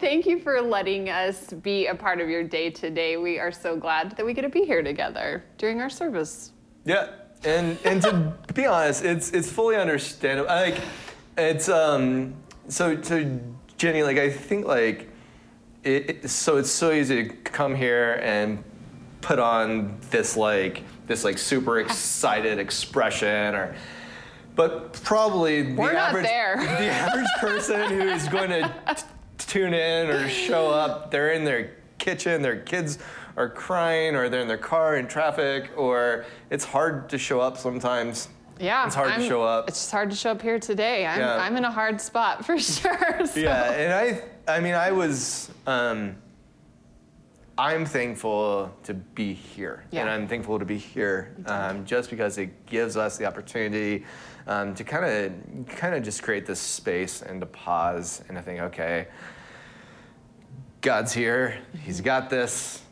and thank you for letting us be a part of your day today. We are so glad that we get to be here together during our service. Yeah, and and to be honest, it's it's fully understandable. Like, it's um. So so Jenny, like I think like, it, it so it's so easy to come here and put on this like this like super excited expression or but probably the We're not average there. the average person who's going to tune in or show up they're in their kitchen their kids are crying or they're in their car in traffic or it's hard to show up sometimes Yeah, it's hard I'm- to show up It's just hard to show up here today. I'm, Yeah. I'm in a hard spot for sure. so- yeah and i i mean i was um i'm thankful to be here Yeah. and i'm thankful to be here um, just because it gives us the opportunity um, to kind of kind of just create this space and to pause and to think okay god's here he's got this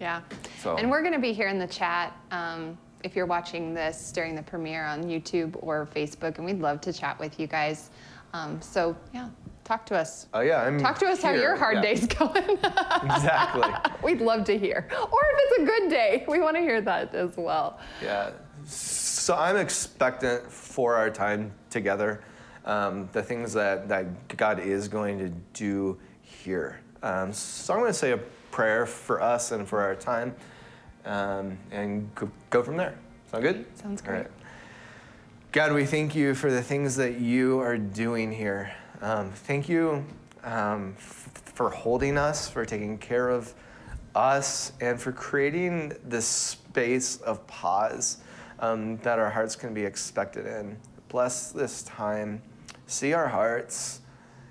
Yeah. So- And we're going to be here in the chat um, if you're watching this during the premiere on YouTube or Facebook, and we'd love to chat with you guys. Um, so, yeah, talk to us. oh yeah i'm Talk to us how your hard Yeah, day's going. exactly We'd love to hear. Or if it's a good day, we want to hear that as well. Yeah. So I'm expectant for our time together, um, the things that, that God is going to do here. Um, so I'm going to say a prayer for us and for our time um, and go, go from there. Sound good? Sounds great. right. God, we thank you for the things that you are doing here. Um, thank you um, f- for holding us, for taking care of us, and for creating this space of pause um, that our hearts can be expected in. Bless this time. See our hearts,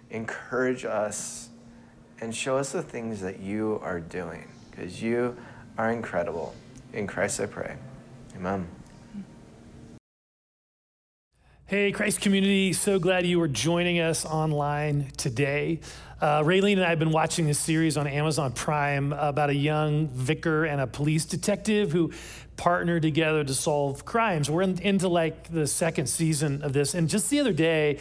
encourage us, and show us the things that you are doing, because you are incredible. In Christ I pray. Amen. Hey, Christ community, so glad you are joining us online today. Uh, Raylene and I have been watching this series on Amazon Prime about a young vicar and a police detective who partner together to solve crimes. We're in, into like the second season of this, and just the other day,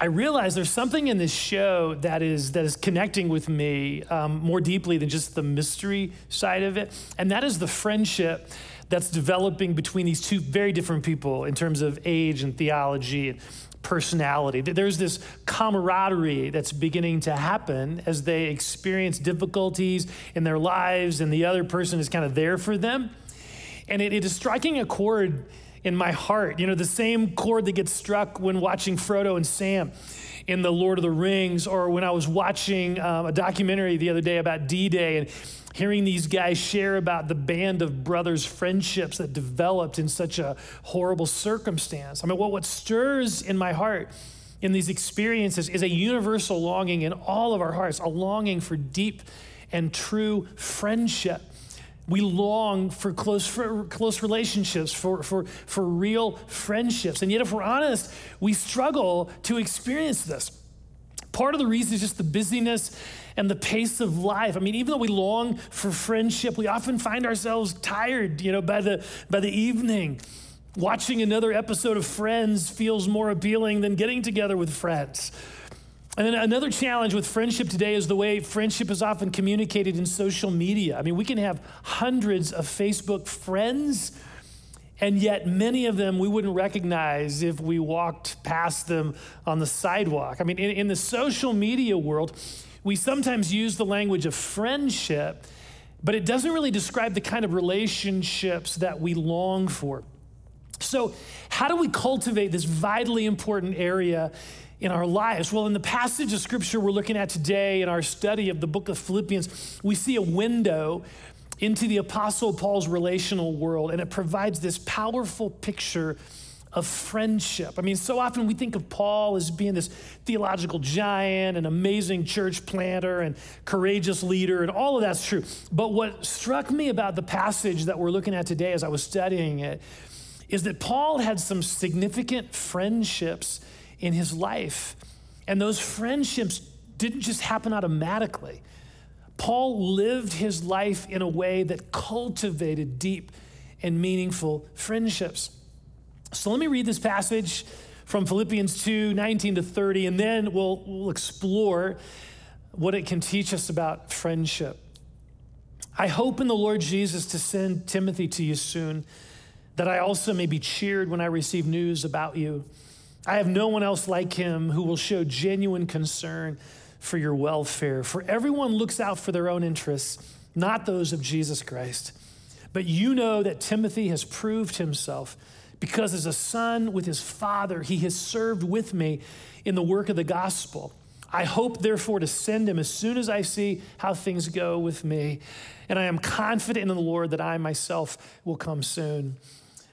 I realize there's something in this show that is that is connecting with me um, more deeply than just the mystery side of it, and that is the friendship that's developing between these two very different people in terms of age and theology and personality. There's this camaraderie that's beginning to happen as they experience difficulties in their lives, and the other person is kind of there for them. And it, it is striking a chord in my heart, you know, the same chord that gets struck when watching Frodo and Sam in The Lord of the Rings, or when I was watching um, a documentary the other day about D Day and hearing these guys share about the band of brothers' friendships that developed in such a horrible circumstance. I mean, what, what stirs in my heart in these experiences is a universal longing in all of our hearts, a longing for deep and true friendship. We long for close, for close relationships, for, for, for real friendships. And yet, if we're honest, we struggle to experience this. Part of the reason is just the busyness and the pace of life. I mean, even though we long for friendship, we often find ourselves tired, you know, by the, by the evening. Watching another episode of Friends feels more appealing than getting together with friends. And then another challenge with friendship today is the way friendship is often communicated in social media. I mean, we can have hundreds of Facebook friends, and yet many of them we wouldn't recognize if we walked past them on the sidewalk. I mean, in, in the social media world, we sometimes use the language of friendship, but it doesn't really describe the kind of relationships that we long for. So, how do we cultivate this vitally important area in our lives? Well, in the passage of scripture we're looking at today in our study of the book of Philippians, we see a window into the Apostle Paul's relational world, and it provides this powerful picture of friendship. I mean, so often we think of Paul as being this theological giant, an amazing church planter, and courageous leader, and all of that's true. But what struck me about the passage that we're looking at today as I was studying it is that Paul had some significant friendships in his life. And those friendships didn't just happen automatically. Paul lived his life in a way that cultivated deep and meaningful friendships. So let me read this passage from Philippians 2 19 to 30, and then we'll, we'll explore what it can teach us about friendship. I hope in the Lord Jesus to send Timothy to you soon, that I also may be cheered when I receive news about you. I have no one else like him who will show genuine concern for your welfare. For everyone looks out for their own interests, not those of Jesus Christ. But you know that Timothy has proved himself because as a son with his father, he has served with me in the work of the gospel. I hope, therefore, to send him as soon as I see how things go with me. And I am confident in the Lord that I myself will come soon.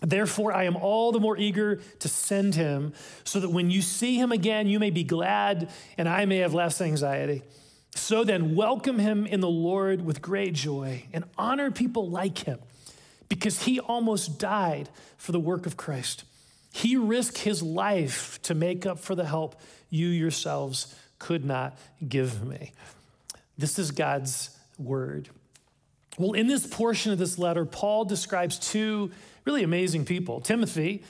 Therefore, I am all the more eager to send him, so that when you see him again, you may be glad, and I may have less anxiety. So then, welcome him in the Lord with great joy, and honor people like him, because he almost died for the work of Christ. He risked his life to make up for the help you yourselves could not give me. This is God's word. Well, in this portion of this letter, Paul describes two really amazing people Timothy,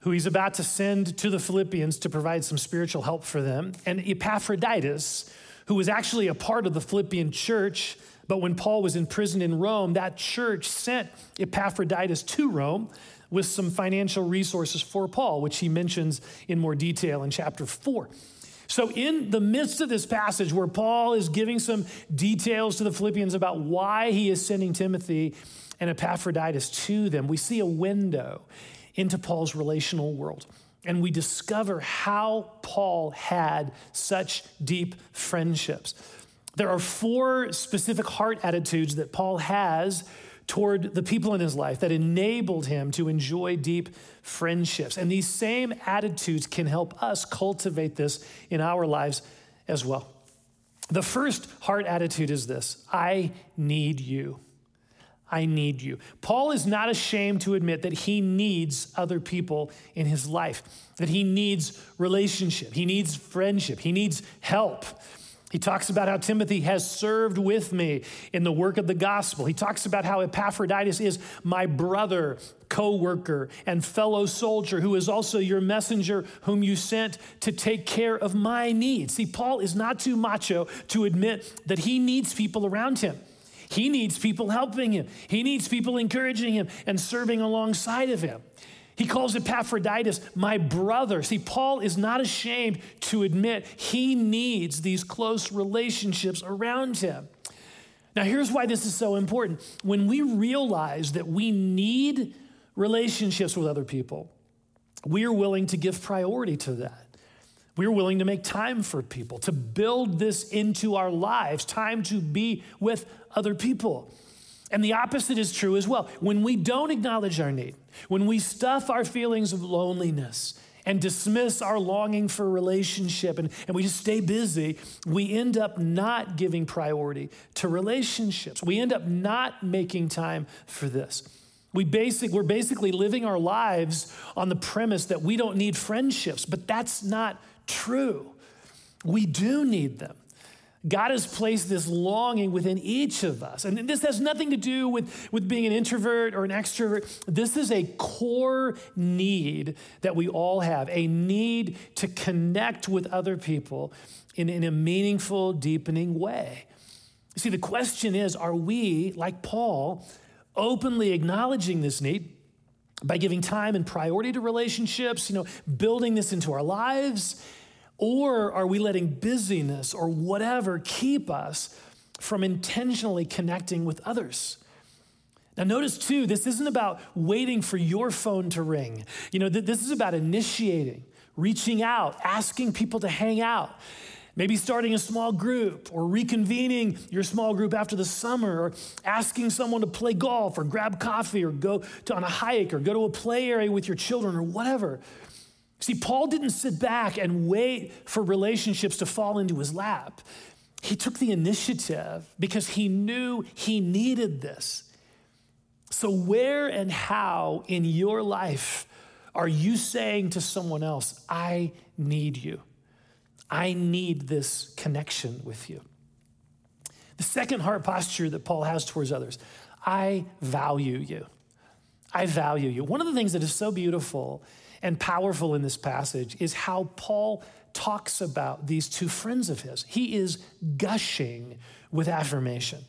who he's about to send to the Philippians to provide some spiritual help for them, and Epaphroditus, who was actually a part of the Philippian church. But when Paul was in prison in Rome, that church sent Epaphroditus to Rome with some financial resources for Paul, which he mentions in more detail in chapter 4. So, in the midst of this passage where Paul is giving some details to the Philippians about why he is sending Timothy and Epaphroditus to them, we see a window into Paul's relational world. And we discover how Paul had such deep friendships. There are four specific heart attitudes that Paul has toward the people in his life that enabled him to enjoy deep friendships. And these same attitudes can help us cultivate this in our lives as well. The first heart attitude is this I need you. I need you. Paul is not ashamed to admit that he needs other people in his life, that he needs relationship, he needs friendship, he needs help. He talks about how Timothy has served with me in the work of the gospel. He talks about how Epaphroditus is my brother, co worker, and fellow soldier, who is also your messenger, whom you sent to take care of my needs. See, Paul is not too macho to admit that he needs people around him. He needs people helping him, he needs people encouraging him and serving alongside of him. He calls Epaphroditus my brother. See, Paul is not ashamed to admit he needs these close relationships around him. Now, here's why this is so important. When we realize that we need relationships with other people, we are willing to give priority to that. We're willing to make time for people, to build this into our lives, time to be with other people. And the opposite is true as well. When we don't acknowledge our need, when we stuff our feelings of loneliness and dismiss our longing for relationship and, and we just stay busy, we end up not giving priority to relationships. We end up not making time for this. We basic, we're basically living our lives on the premise that we don't need friendships, but that's not true. We do need them. God has placed this longing within each of us. And this has nothing to do with, with being an introvert or an extrovert. This is a core need that we all have a need to connect with other people in, in a meaningful, deepening way. See, the question is are we, like Paul, openly acknowledging this need? By giving time and priority to relationships, you know, building this into our lives, or are we letting busyness or whatever keep us from intentionally connecting with others? Now, notice too, this isn't about waiting for your phone to ring. You know, this is about initiating, reaching out, asking people to hang out. Maybe starting a small group or reconvening your small group after the summer or asking someone to play golf or grab coffee or go to, on a hike or go to a play area with your children or whatever. See, Paul didn't sit back and wait for relationships to fall into his lap. He took the initiative because he knew he needed this. So, where and how in your life are you saying to someone else, I need you? I need this connection with you. The second heart posture that Paul has towards others I value you. I value you. One of the things that is so beautiful and powerful in this passage is how Paul talks about these two friends of his. He is gushing with affirmation.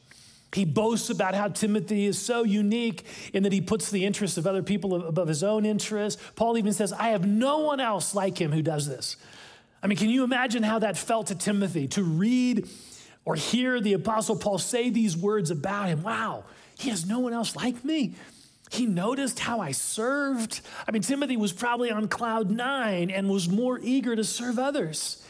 He boasts about how Timothy is so unique in that he puts the interests of other people above his own interests. Paul even says, I have no one else like him who does this. I mean, can you imagine how that felt to Timothy to read or hear the Apostle Paul say these words about him? Wow, he has no one else like me. He noticed how I served. I mean, Timothy was probably on cloud nine and was more eager to serve others.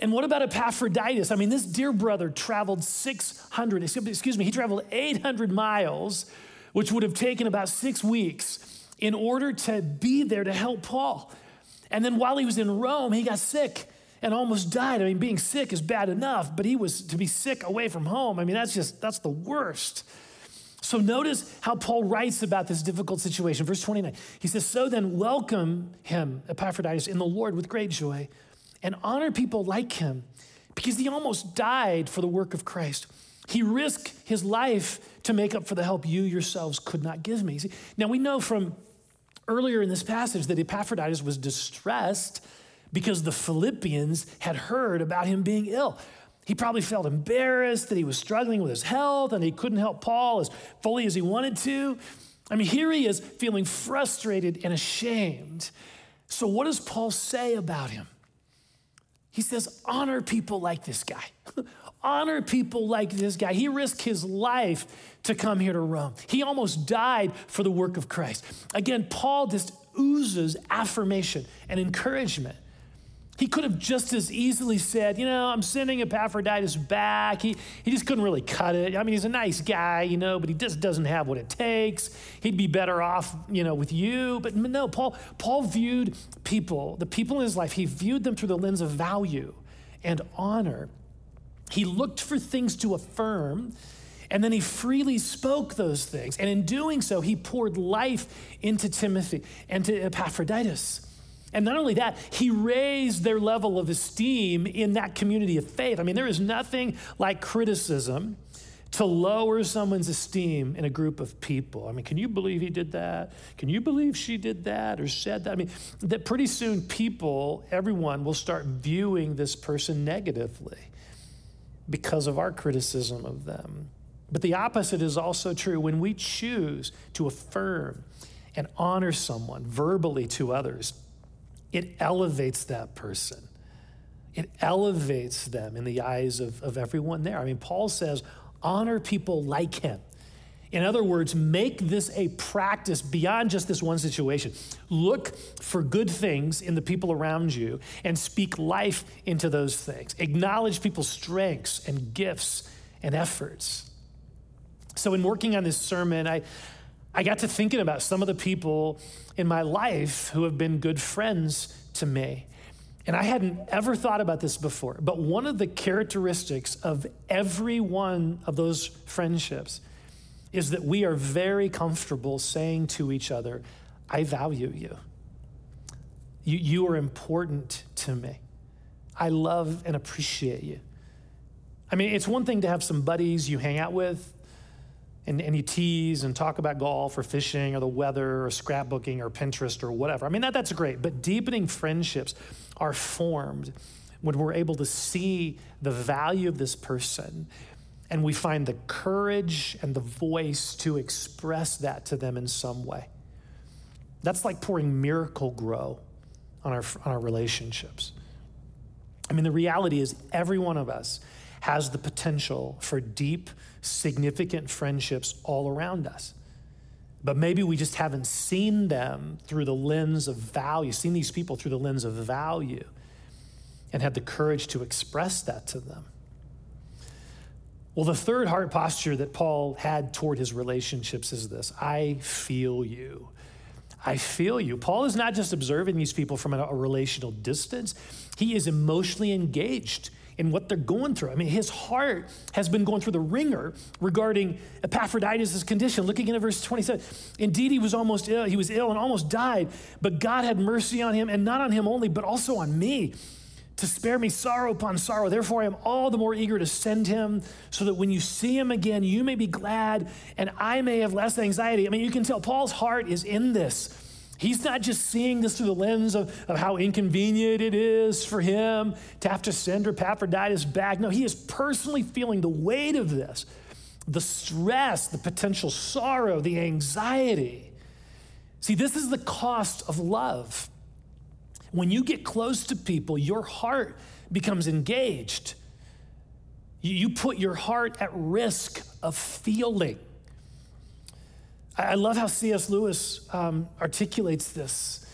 And what about Epaphroditus? I mean, this dear brother traveled 600, excuse me, he traveled 800 miles, which would have taken about six weeks in order to be there to help Paul. And then while he was in Rome, he got sick and almost died. I mean, being sick is bad enough, but he was to be sick away from home. I mean, that's just, that's the worst. So notice how Paul writes about this difficult situation. Verse 29, he says, So then welcome him, Epaphroditus, in the Lord with great joy and honor people like him because he almost died for the work of Christ. He risked his life to make up for the help you yourselves could not give me. See, now we know from earlier in this passage that Epaphroditus was distressed because the Philippians had heard about him being ill. He probably felt embarrassed that he was struggling with his health and he couldn't help Paul as fully as he wanted to. I mean, here he is feeling frustrated and ashamed. So, what does Paul say about him? He says, honor people like this guy. honor people like this guy. He risked his life to come here to Rome. He almost died for the work of Christ. Again, Paul just oozes affirmation and encouragement. He could have just as easily said, you know, I'm sending Epaphroditus back. He, he just couldn't really cut it. I mean, he's a nice guy, you know, but he just doesn't have what it takes. He'd be better off, you know, with you. But no, Paul, Paul viewed people, the people in his life, he viewed them through the lens of value and honor. He looked for things to affirm, and then he freely spoke those things. And in doing so, he poured life into Timothy and to Epaphroditus. And not only that, he raised their level of esteem in that community of faith. I mean, there is nothing like criticism to lower someone's esteem in a group of people. I mean, can you believe he did that? Can you believe she did that or said that? I mean, that pretty soon people, everyone will start viewing this person negatively because of our criticism of them. But the opposite is also true. When we choose to affirm and honor someone verbally to others, it elevates that person. It elevates them in the eyes of, of everyone there. I mean, Paul says, honor people like him. In other words, make this a practice beyond just this one situation. Look for good things in the people around you and speak life into those things. Acknowledge people's strengths and gifts and efforts. So, in working on this sermon, I, I got to thinking about some of the people in my life who have been good friends to me. And I hadn't ever thought about this before, but one of the characteristics of every one of those friendships is that we are very comfortable saying to each other, I value you. You, you are important to me. I love and appreciate you. I mean, it's one thing to have some buddies you hang out with and, and you tease and talk about golf or fishing or the weather or scrapbooking or Pinterest or whatever. I mean, that, that's great. But deepening friendships are formed when we're able to see the value of this person and we find the courage and the voice to express that to them in some way. That's like pouring Miracle-Gro on our, on our relationships. I mean, the reality is, every one of us has the potential for deep, significant friendships all around us. But maybe we just haven't seen them through the lens of value, seen these people through the lens of value, and had the courage to express that to them. Well, the third heart posture that Paul had toward his relationships is this I feel you. I feel you. Paul is not just observing these people from a, relational distance, he is emotionally engaged and what they're going through. I mean, his heart has been going through the wringer regarding Epaphroditus' condition. Look again at verse 27. Indeed, he was almost ill. He was ill and almost died, but God had mercy on him, and not on him only, but also on me, to spare me sorrow upon sorrow. Therefore, I am all the more eager to send him, so that when you see him again, you may be glad, and I may have less anxiety. I mean, you can tell Paul's heart is in this. He's not just seeing this through the lens of, of how inconvenient it is for him to have to send Epaphroditus back. No, he is personally feeling the weight of this the stress, the potential sorrow, the anxiety. See, this is the cost of love. When you get close to people, your heart becomes engaged. You put your heart at risk of feeling. I love how C.S. Lewis um, articulates this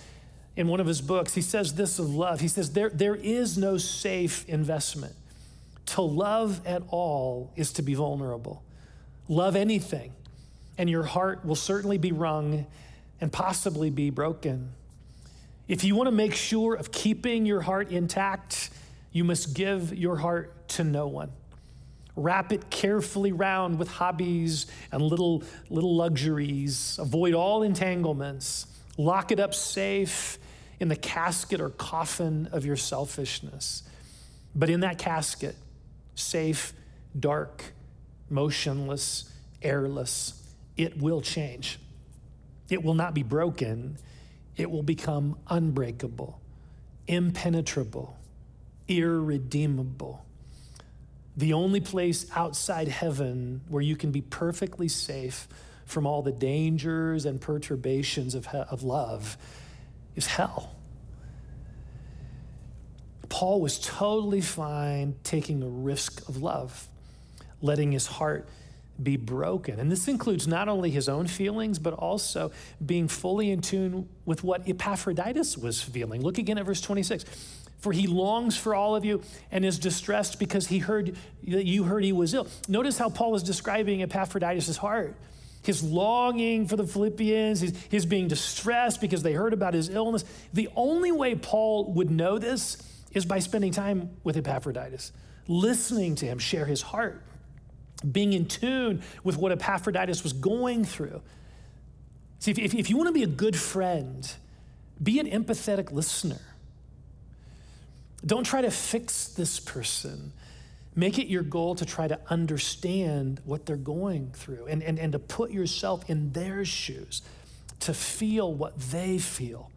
in one of his books. He says this of love. He says, there, there is no safe investment. To love at all is to be vulnerable. Love anything, and your heart will certainly be wrung and possibly be broken. If you want to make sure of keeping your heart intact, you must give your heart to no one. Wrap it carefully round with hobbies and little, little luxuries. Avoid all entanglements. Lock it up safe in the casket or coffin of your selfishness. But in that casket, safe, dark, motionless, airless, it will change. It will not be broken, it will become unbreakable, impenetrable, irredeemable the only place outside heaven where you can be perfectly safe from all the dangers and perturbations of, of love is hell. Paul was totally fine taking a risk of love, letting his heart be broken. And this includes not only his own feelings, but also being fully in tune with what Epaphroditus was feeling. Look again at verse 26. For he longs for all of you and is distressed because he heard that you heard he was ill. Notice how Paul is describing Epaphroditus' heart. His longing for the Philippians, his, his being distressed because they heard about his illness. The only way Paul would know this is by spending time with Epaphroditus, listening to him share his heart, being in tune with what Epaphroditus was going through. See, if, if, if you want to be a good friend, be an empathetic listener. Don't try to fix this person. Make it your goal to try to understand what they're going through and, and, and to put yourself in their shoes, to feel what they feel.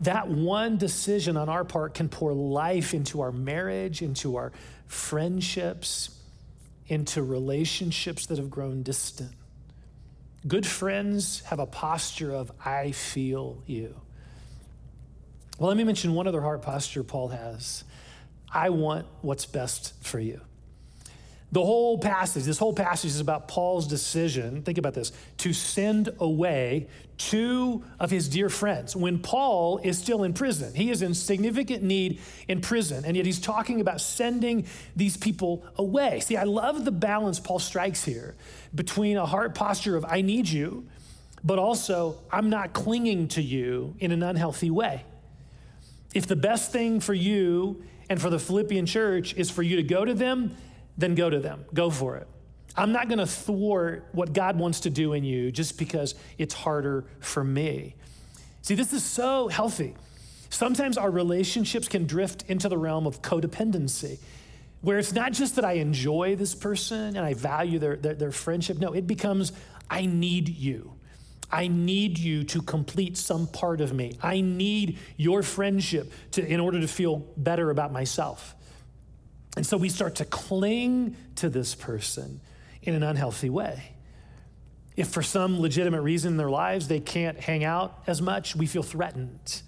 That one decision on our part can pour life into our marriage, into our friendships, into relationships that have grown distant. Good friends have a posture of, I feel you. Well, let me mention one other heart posture Paul has I want what's best for you. The whole passage, this whole passage is about Paul's decision, think about this, to send away two of his dear friends when Paul is still in prison. He is in significant need in prison, and yet he's talking about sending these people away. See, I love the balance Paul strikes here between a heart posture of, I need you, but also, I'm not clinging to you in an unhealthy way. If the best thing for you and for the Philippian church is for you to go to them, then go to them. Go for it. I'm not going to thwart what God wants to do in you just because it's harder for me. See, this is so healthy. Sometimes our relationships can drift into the realm of codependency, where it's not just that I enjoy this person and I value their, their, their friendship. No, it becomes, I need you. I need you to complete some part of me. I need your friendship to, in order to feel better about myself. And so we start to cling to this person in an unhealthy way. If for some legitimate reason in their lives they can't hang out as much, we feel threatened.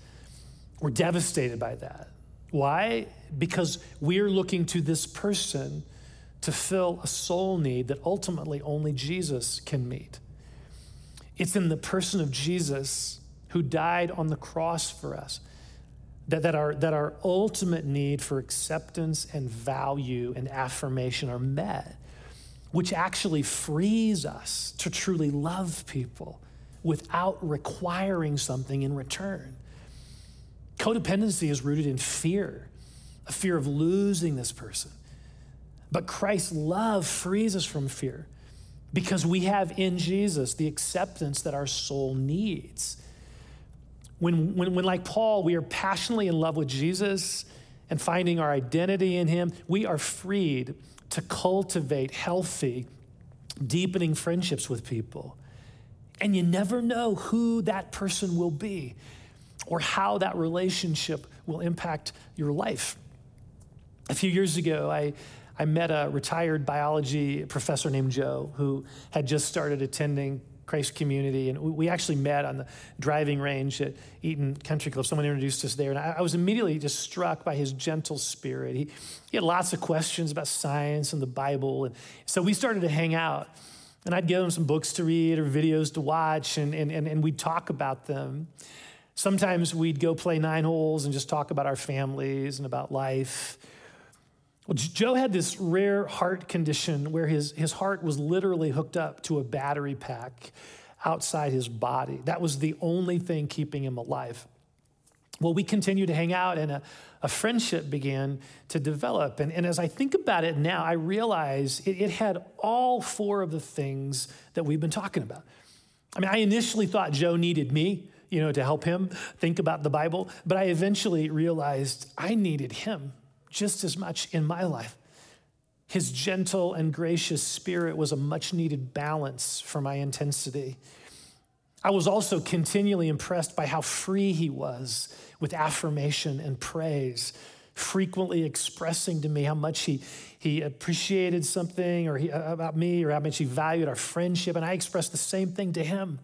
We're devastated by that. Why? Because we're looking to this person to fill a soul need that ultimately only Jesus can meet. It's in the person of Jesus who died on the cross for us that, that, our, that our ultimate need for acceptance and value and affirmation are met, which actually frees us to truly love people without requiring something in return. Codependency is rooted in fear. a fear of losing this person. But Christ's love frees us from fear because we have in Jesus the acceptance that our soul needs. When, when, when, like Paul, we are passionately in love with Jesus and finding our identity in him, we are freed to cultivate healthy, deepening friendships with people. And you never know who that person will be or how that relationship will impact your life. A few years ago, I, I met a retired biology professor named Joe who had just started attending Christ Community, and we actually met on the driving range at Eaton Country Club. Someone introduced us there, and I, was immediately just struck by his gentle spirit. He, he had lots of questions about science and the Bible, and so we started to hang out. And I'd give him some books to read or videos to watch, and, and, and, and we'd talk about them. Sometimes we'd go play nine holes and just talk about our families and about life. Well, Joe had this rare heart condition where his, his heart was literally hooked up to a battery pack outside his body. That was the only thing keeping him alive. Well, we continued to hang out, and a, a friendship began to develop. And, and as I think about it now, I realize it, it had all four of the things that we've been talking about. I mean, I initially thought Joe needed me, you know, to help him think about the Bible, but I eventually realized I needed him just as much in my life. His gentle and gracious spirit was a much needed balance for my intensity. I was also continually impressed by how free he was with affirmation and praise, frequently expressing to me how much he, he appreciated something or he, uh, about me or how much he valued our friendship. And I expressed the same thing to him.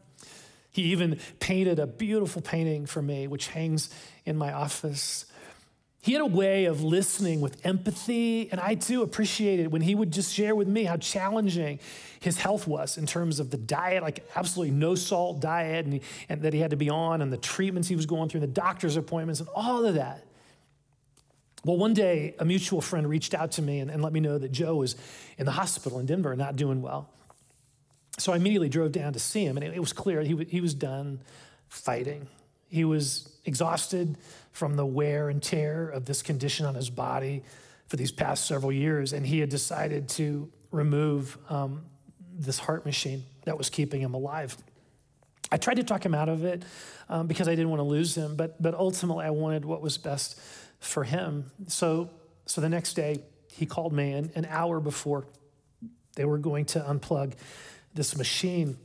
He even painted a beautiful painting for me, which hangs in my office. He had a way of listening with empathy, and I too appreciated when he would just share with me how challenging his health was in terms of the diet, like absolutely no salt diet, and, and that he had to be on, and the treatments he was going through, and the doctor's appointments, and all of that. Well, one day, a mutual friend reached out to me and, and let me know that Joe was in the hospital in Denver, not doing well. So I immediately drove down to see him, and it, it was clear he, he was done fighting. He was exhausted from the wear and tear of this condition on his body for these past several years, and he had decided to remove um, this heart machine that was keeping him alive. I tried to talk him out of it um, because I didn't want to lose him, but, but ultimately I wanted what was best for him. So, so the next day, he called me, and an hour before they were going to unplug this machine,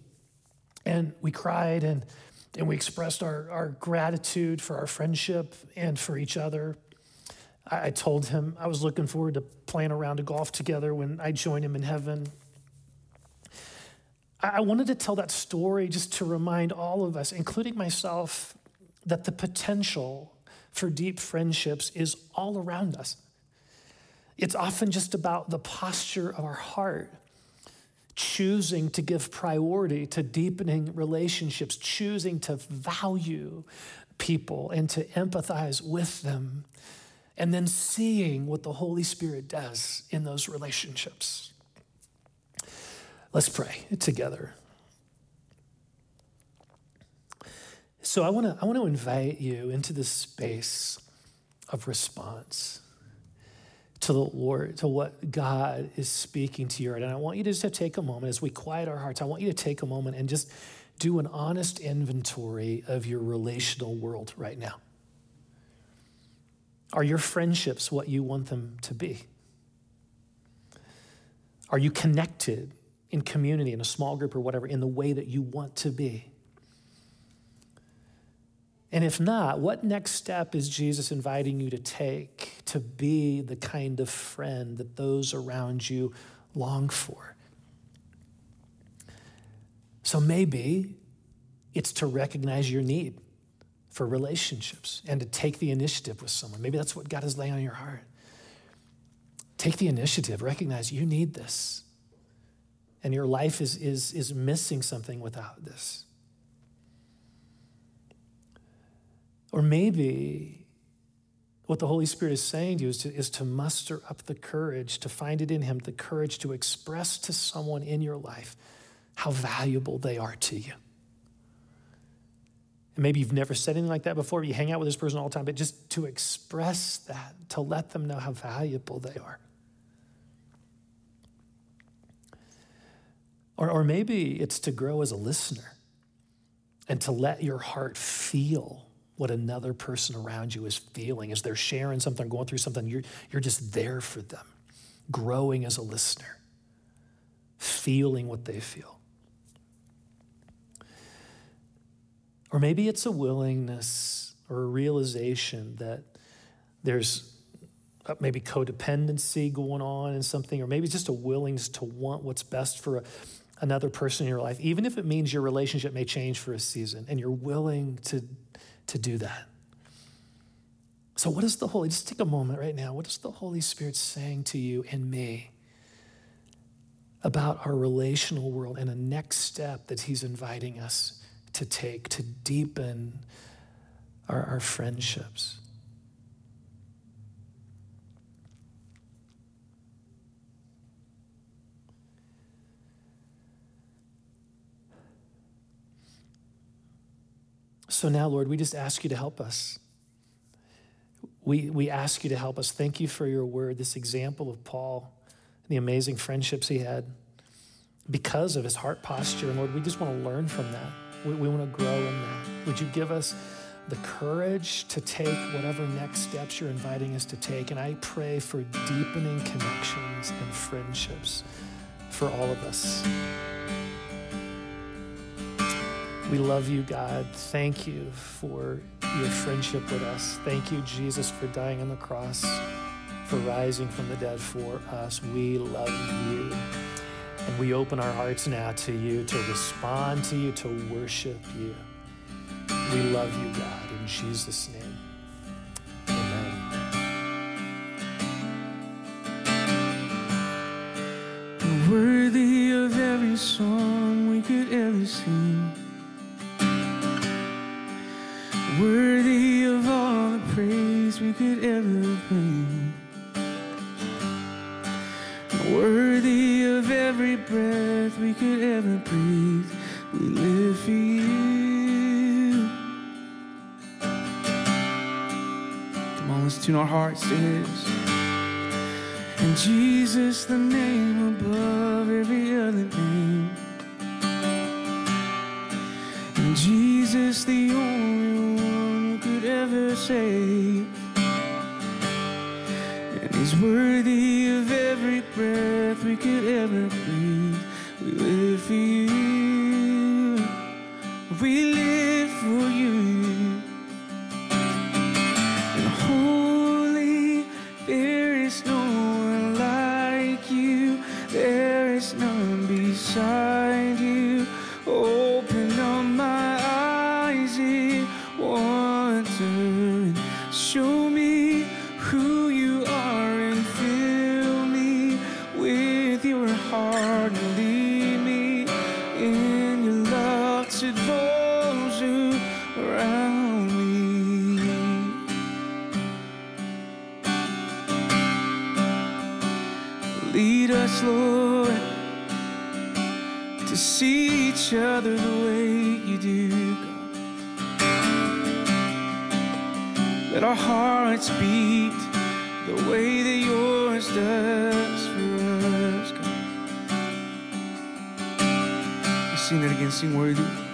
and we cried and and we expressed our, our gratitude for our friendship and for each other. I, I told him I was looking forward to playing a round of golf together when I join him in heaven. I, I wanted to tell that story just to remind all of us, including myself, that the potential for deep friendships is all around us. It's often just about the posture of our heart choosing to give priority to deepening relationships, choosing to value people and to empathize with them, and then seeing what the Holy Spirit does in those relationships. Let's pray together. So I want to I want to invite you into this space of response to the Lord, to what God is speaking to you. And I want you to just take a moment as we quiet our hearts. I want you to take a moment and just do an honest inventory of your relational world right now. Are your friendships what you want them to be? Are you connected in community, in a small group or whatever, in the way that you want to be? And if not, what next step is Jesus inviting you to take to be the kind of friend that those around you long for? So maybe it's to recognize your need for relationships and to take the initiative with someone. Maybe that's what God is laying on your heart. Take the initiative, recognize you need this. And your life is, is, is missing something without this. Or maybe what the Holy Spirit is saying to you is to, is to muster up the courage, to find it in Him, the courage to express to someone in your life how valuable they are to you. And maybe you've never said anything like that before, you hang out with this person all the time, but just to express that, to let them know how valuable they are. Or, or maybe it's to grow as a listener and to let your heart feel what another person around you is feeling as they're sharing something, going through something. You're, you're just there for them, growing as a listener, feeling what they feel. Or maybe it's a willingness or a realization that there's uh, maybe codependency going on in something, or maybe it's just a willingness to want what's best for a, another person in your life, even if it means your relationship may change for a season, and you're willing to, to do that. So, what is the Holy? Just take a moment right now. What is the Holy Spirit saying to you and me about our relational world and a next step that He's inviting us to take to deepen our, our friendships. So now, Lord, we just ask you to help us. We, we ask you to help us. Thank you for your word, this example of Paul, the amazing friendships he had because of his heart posture. And Lord, we just want to learn from that. We, we want to grow in that. Would you give us the courage to take whatever next steps you're inviting us to take? And I pray for deepening connections and friendships for all of us. We love you, God. Thank you for your friendship with us. Thank you, Jesus, for dying on the cross, for rising from the dead for us. We love you. And we open our hearts now to you, to respond to you, to worship you. We love you, God, in Jesus' name. Amen. Worthy of every song we could ever sing. Could ever bring. Worthy of every breath we could ever breathe. We live for you. Come on, let's tune our hearts to His. And Jesus, the name above every other name. And Jesus, the only one who could ever save. Worthy of every breath we could ever breathe. We live for you. We live Sing again. Worthy. Worthy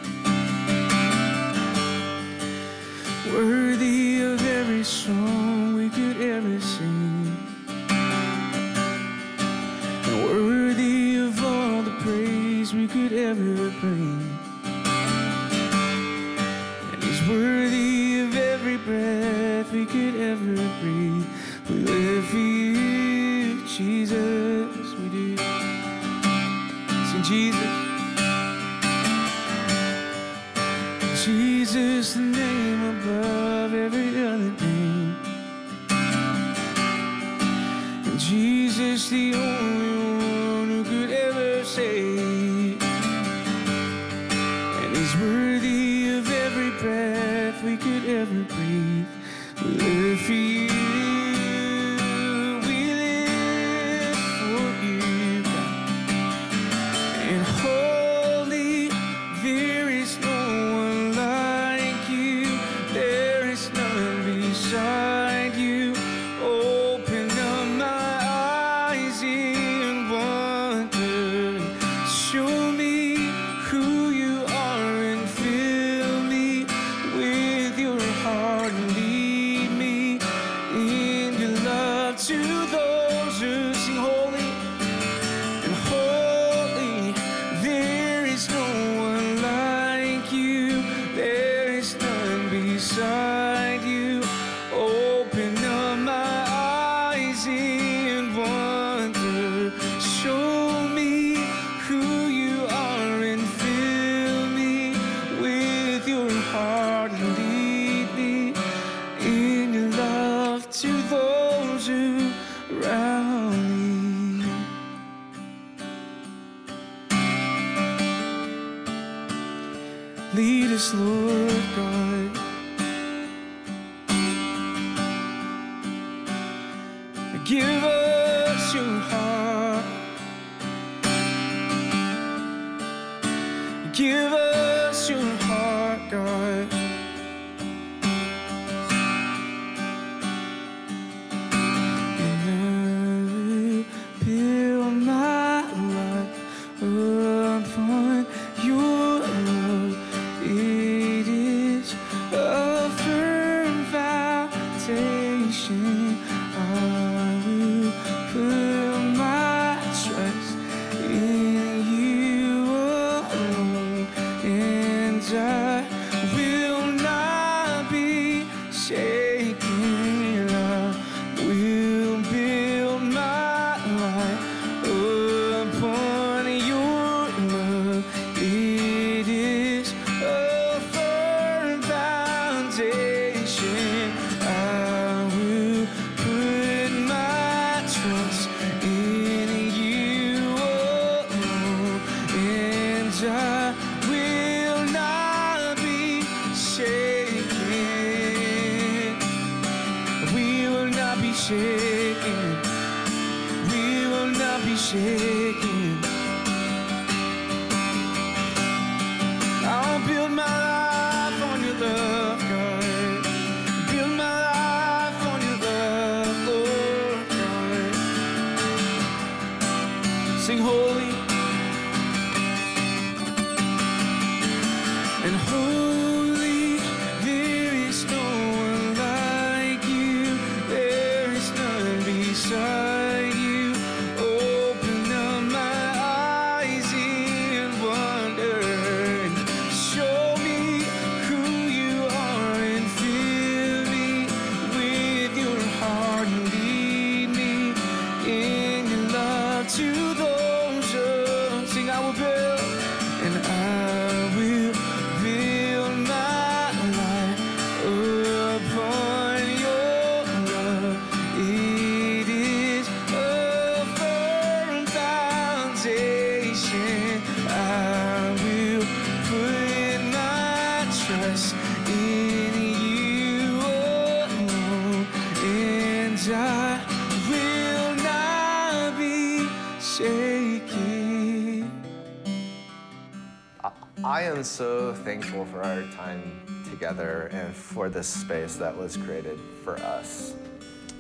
am so thankful for our time together and for this space that was created for us.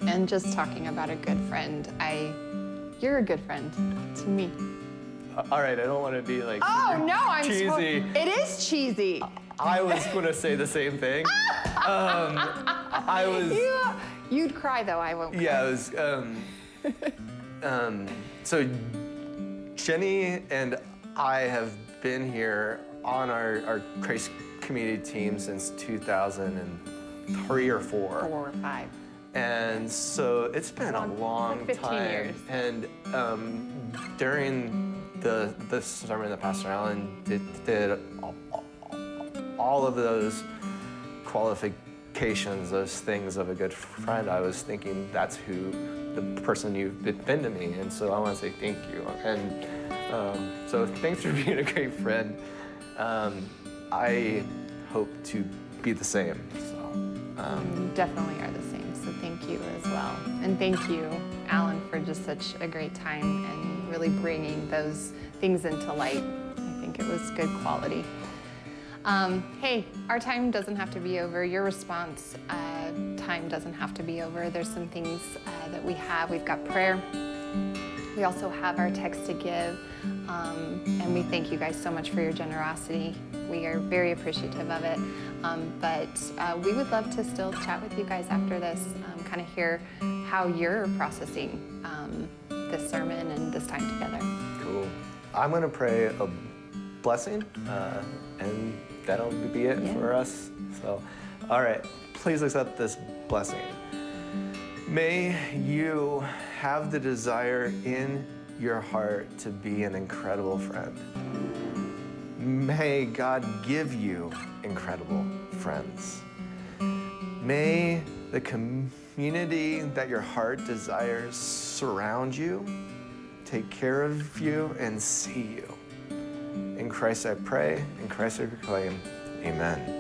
And just talking about a good friend, I, you're a good friend to me. Uh, All right, I don't want to be like Oh no, I'm so- cheesy. it is cheesy. I was going to say the same thing. Um, I was. You, you'd cry though. I won't. Cry. Yeah, it was. Um, um, so Jenny and I have been here on our, our Christ community team since 2003 or four. Four or five. And so it's been a Long- like 15 time. years. And um, during the the sermon that Pastor Allen did, did all, all of those qualifications, those things of a good friend, I was thinking that's who the person you've been to me. And so I want to say thank you. And um, so thanks for being a great friend. Um, I hope to be the same. So, um, definitely are the same. So thank you as well. And thank you, Alan, for just such a great time and really bringing those things into light. I think it was good quality. Um, hey, our time doesn't have to be over. Your response uh, time doesn't have to be over. There's some things uh, that we have. We've got prayer. We also have our text to give. Um, and we thank you guys so much for your generosity. We are very appreciative of it. Um, but uh, we would love to still chat with you guys after this, um, kind of hear how you're processing um, this sermon and this time together. Cool. I'm going to pray a blessing, uh, and that'll be it Yeah. for us. So, all right, please accept this blessing. May you have the desire in your heart to be an incredible friend. May God give you incredible friends. May the community that your heart desires surround you, take care of you, and see you. In Christ I pray, in Christ I proclaim, amen.